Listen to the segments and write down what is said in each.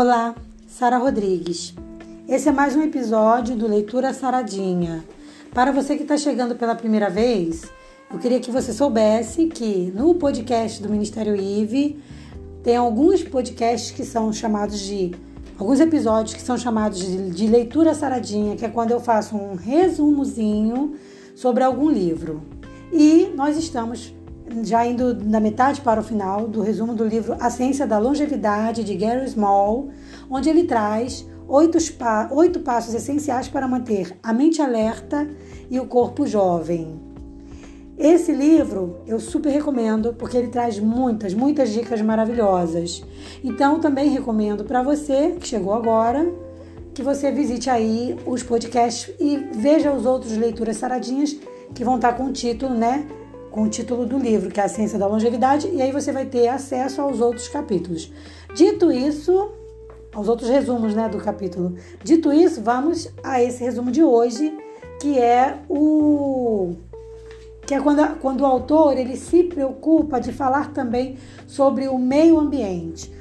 Olá, Sara Rodrigues. Esse é mais um episódio do Leitura Saradinha. Para você que está chegando pela primeira vez, eu queria que você soubesse que no podcast do Ministério IVE tem alguns podcasts que são chamados de. alguns episódios que são chamados de, de leitura saradinha, que é quando eu faço um resumozinho sobre algum livro. E nós estamos já indo da metade para o final do resumo do livro A Ciência da Longevidade, de Gary Small, onde ele traz oito, oito passos essenciais para manter a mente alerta e o corpo jovem. Esse livro eu super recomendo porque ele traz muitas, muitas dicas maravilhosas. Então também recomendo para você que chegou agora que você visite aí os podcasts e veja os outros leituras saradinhas que vão estar com o título, né? Com o título do livro, que é A Ciência da Longevidade, e aí você vai ter acesso aos outros capítulos. Dito isso, aos outros resumos né, do capítulo. Dito isso, vamos a esse resumo de hoje, que é o que é quando, quando o autor ele se preocupa de falar também sobre o meio ambiente,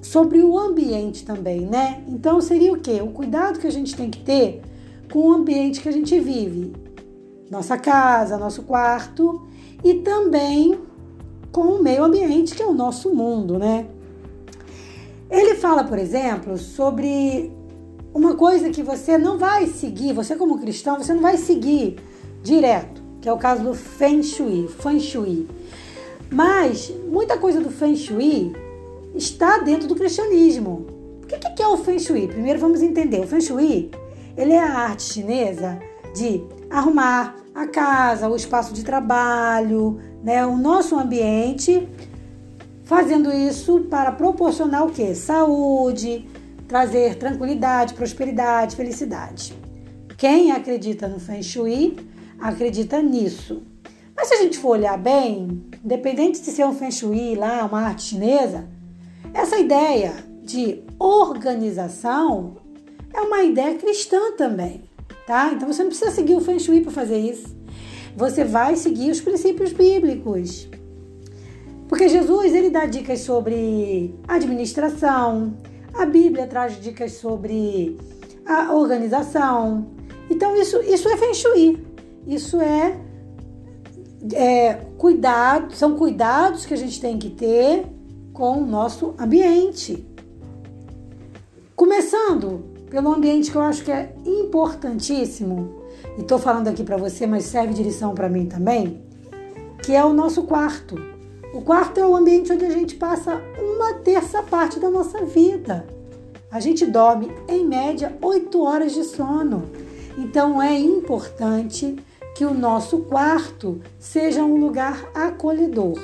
sobre o ambiente também, né? Então seria o quê? O cuidado que a gente tem que ter com o ambiente que a gente vive, nossa casa, nosso quarto e também com o meio ambiente, que é o nosso mundo, né? Ele fala, por exemplo, sobre uma coisa que você não vai seguir, você como cristão, você não vai seguir direto, que é o caso do Feng Shui, Feng Shui. Mas muita coisa do Feng Shui está dentro do cristianismo. O que é o Feng Shui? Primeiro vamos entender. O Feng Shui, ele é a arte chinesa de arrumar, a casa, o espaço de trabalho, né, o nosso ambiente, fazendo isso para proporcionar o que? Saúde, trazer tranquilidade, prosperidade, felicidade. Quem acredita no Feng Shui acredita nisso. Mas se a gente for olhar bem, independente de ser um Feng Shui lá, uma arte chinesa, essa ideia de organização é uma ideia cristã também tá? Então você não precisa seguir o Feng Shui para fazer isso. Você vai seguir os princípios bíblicos. Porque Jesus ele dá dicas sobre administração, a Bíblia traz dicas sobre a organização. Então isso, isso é Feng Shui. Isso é, é cuidado, são cuidados que a gente tem que ter com o nosso ambiente. Começando pelo ambiente que eu acho que é importantíssimo, e estou falando aqui para você, mas serve de lição para mim também, que é o nosso quarto. O quarto é o ambiente onde a gente passa uma terça parte da nossa vida. A gente dorme, em média, 8 horas de sono. Então é importante que o nosso quarto seja um lugar acolhedor.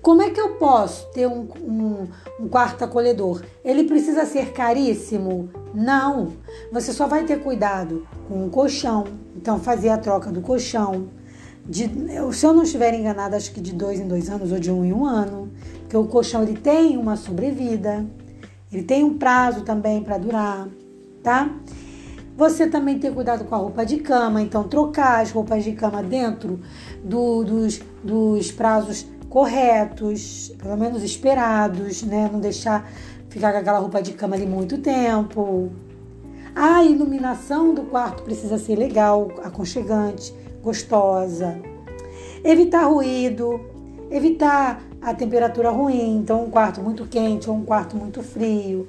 Como é que eu posso ter um, um, um, quarto acolhedor? Ele precisa ser caríssimo? Não. Você só vai ter cuidado com o colchão. Então, fazer a troca do colchão. De, se eu não estiver enganada, acho que de dois em dois anos ou de um em um ano. Porque o colchão ele tem uma sobrevida. Ele tem um prazo também para durar, tá? Você também ter cuidado com a roupa de cama, então trocar as roupas de cama dentro do, dos, dos prazos corretos, pelo menos esperados, né? Não deixar ficar com aquela roupa de cama ali muito tempo. A iluminação do quarto precisa ser legal, aconchegante, gostosa. Evitar ruído, evitar a temperatura ruim, então um quarto muito quente ou um quarto muito frio.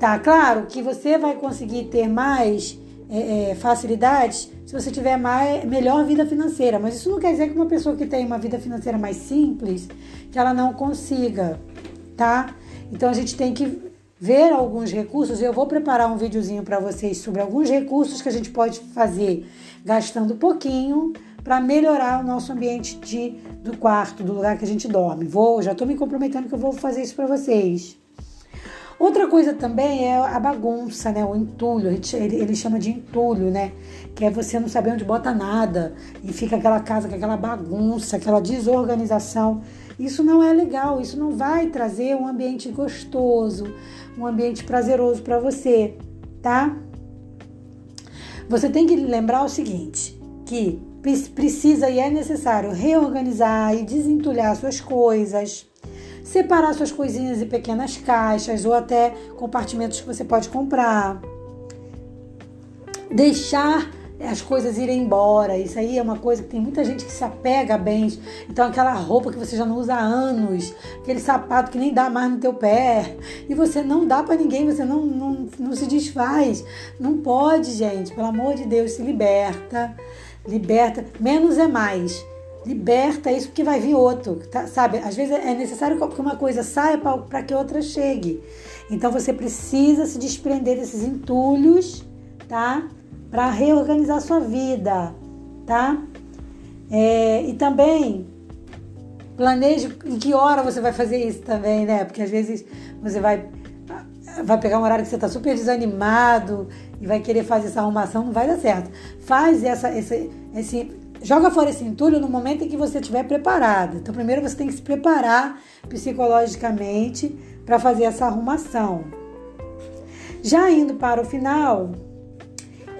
Tá claro que você vai conseguir ter mais é, é, facilidades se você tiver mais, melhor vida financeira. Mas isso não quer dizer que uma pessoa que tem uma vida financeira mais simples, que ela não consiga, tá? Então a gente tem que ver alguns recursos. Eu vou preparar um videozinho para vocês sobre alguns recursos que a gente pode fazer gastando pouquinho para melhorar o nosso ambiente de, do quarto, do lugar que a gente dorme. Vou, já estou me comprometendo que eu vou fazer isso para vocês. Outra coisa também é a bagunça, né? O entulho, ele, ele chama de entulho, né? Que é você não saber onde bota nada e fica aquela casa com aquela bagunça, aquela desorganização. Isso não é legal, isso não vai trazer um ambiente gostoso, um ambiente prazeroso para você, tá? Você tem que lembrar o seguinte, que precisa e é necessário reorganizar e desentulhar suas coisas separar suas coisinhas em pequenas caixas ou até compartimentos que você pode comprar. Deixar as coisas irem embora. Isso aí é uma coisa que tem muita gente que se apega a bens. Então aquela roupa que você já não usa há anos, aquele sapato que nem dá mais no teu pé, e você não dá para ninguém, você não, não, não se desfaz. Não pode, gente. Pelo amor de Deus, se liberta. Liberta. Menos é mais. Liberta isso que vai vir outro, tá? sabe? Às vezes é necessário que uma coisa saia para que outra chegue. Então você precisa se desprender desses entulhos, tá? para reorganizar sua vida, tá? É, e também planeje em que hora você vai fazer isso também, né? Porque às vezes você vai vai pegar um horário que você está super desanimado e vai querer fazer essa arrumação, não vai dar certo. Faz essa, esse joga fora esse entulho no momento em que você estiver preparado. Então, primeiro você tem que se preparar psicologicamente para fazer essa arrumação. Já indo para o final,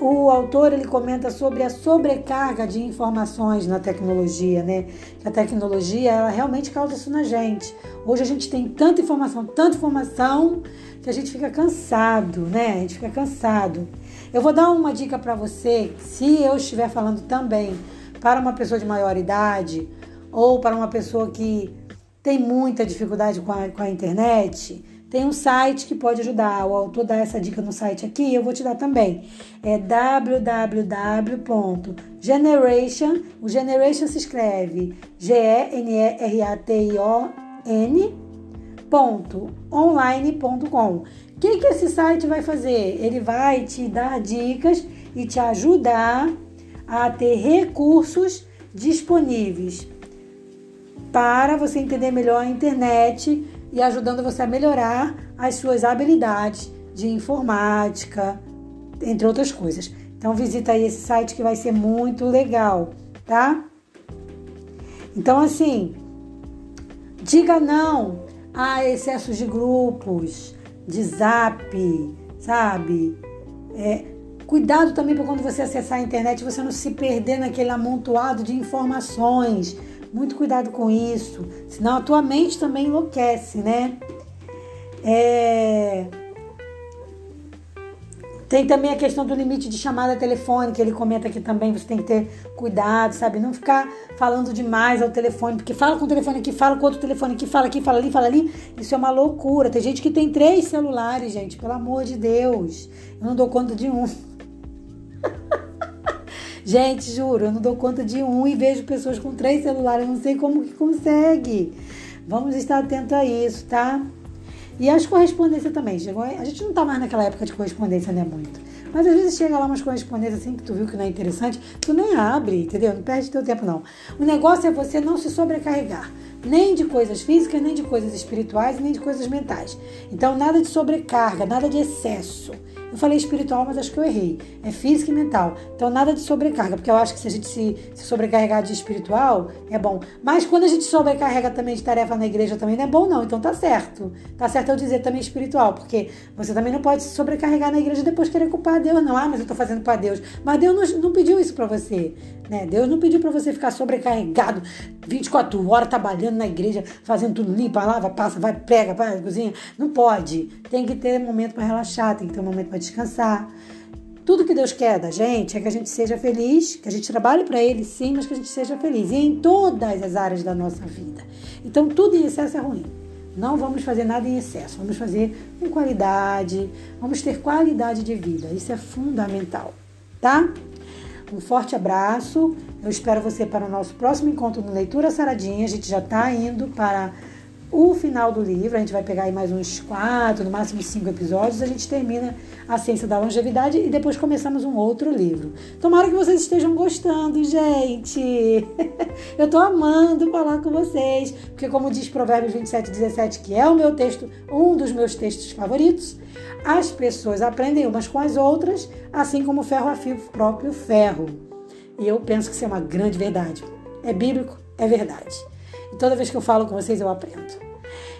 o autor ele comenta sobre a sobrecarga de informações na tecnologia, né? A tecnologia ela realmente causa isso na gente. Hoje a gente tem tanta informação, tanta informação que a gente fica cansado, né? A gente fica cansado. Eu vou dar uma dica para você, se eu estiver falando também para uma pessoa de maior idade ou para uma pessoa que tem muita dificuldade com a, com a internet, tem um site que pode ajudar. O autor dá essa dica no site aqui, eu vou te dar também. É www.generation. O Generation se escreve G-E-N-E-R-A-T-I-O-N online.com. O que, que esse site vai fazer? Ele vai te dar dicas e te ajudar a ter recursos disponíveis para você entender melhor a internet e ajudando você a melhorar as suas habilidades de informática, entre outras coisas. Então visita aí esse site que vai ser muito legal, tá? Então assim, diga não a excessos de grupos, de zap, sabe? É, cuidado também para quando você acessar a internet você não se perder naquele amontoado de informações muito cuidado com isso, senão a tua mente também enlouquece, né? É... Tem também a questão do limite de chamada telefônica, ele comenta aqui também, você tem que ter cuidado, sabe? Não ficar falando demais ao telefone, porque fala com o telefone aqui, fala com outro telefone aqui, fala aqui, fala ali, fala ali. Isso é uma loucura. Tem gente que tem três celulares, gente, pelo amor de Deus. Eu não dou conta de um. Gente, juro, eu não dou conta de um e vejo pessoas com três celulares, eu não sei como que consegue. Vamos estar atento a isso, tá? E as correspondências também. Chegou, a gente não tá mais naquela época de correspondência, né? Muito. Mas às vezes chega lá umas correspondências assim que tu viu que não é interessante, tu nem abre, entendeu? Não perde teu tempo, não. O negócio é você não se sobrecarregar. Nem de coisas físicas, nem de coisas espirituais, nem de coisas mentais. Então, nada de sobrecarga, nada de excesso. Eu falei espiritual, mas acho que eu errei. É física e mental. Então, nada de sobrecarga, porque eu acho que se a gente se, se sobrecarregar de espiritual, é bom. Mas quando a gente sobrecarrega também de tarefa na igreja, também não é bom, não. Então, tá certo. Tá certo eu dizer também espiritual, porque você também não pode se sobrecarregar na igreja e depois querer culpar Deus, não. Ah, mas eu tô fazendo para Deus. Mas Deus não, não pediu isso para você. Né? Deus não pediu para você ficar sobrecarregado 24 horas trabalhando na igreja, fazendo tudo limpa, lava, passa, vai, prega, vai, cozinha. Não pode. Tem que ter momento para relaxar, tem que ter um momento para descansar. Tudo que Deus quer da gente é que a gente seja feliz, que a gente trabalhe para Ele, sim, mas que a gente seja feliz. E em todas as áreas da nossa vida. Então, tudo em excesso é ruim. Não vamos fazer nada em excesso, vamos fazer com qualidade, vamos ter qualidade de vida. Isso é fundamental, tá? Um forte abraço. Eu espero você para o nosso próximo encontro no Leitura Saradinha. A gente já está indo para o final do livro. A gente vai pegar aí mais uns quatro, no máximo cinco episódios. A gente termina a ciência da longevidade e depois começamos um outro livro. Tomara que vocês estejam gostando, gente. Eu estou amando falar com vocês, porque como diz Provérbios 27, 17, que é o meu texto, um dos meus textos favoritos, as pessoas aprendem umas com as outras, assim como o ferro afia o próprio ferro. E eu penso que isso é uma grande verdade. É bíblico, é verdade. E toda vez que eu falo com vocês, eu aprendo.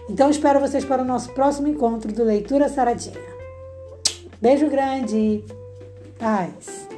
Então espero vocês para o nosso próximo encontro do Leitura Saradinha. Beijo grande. Paz.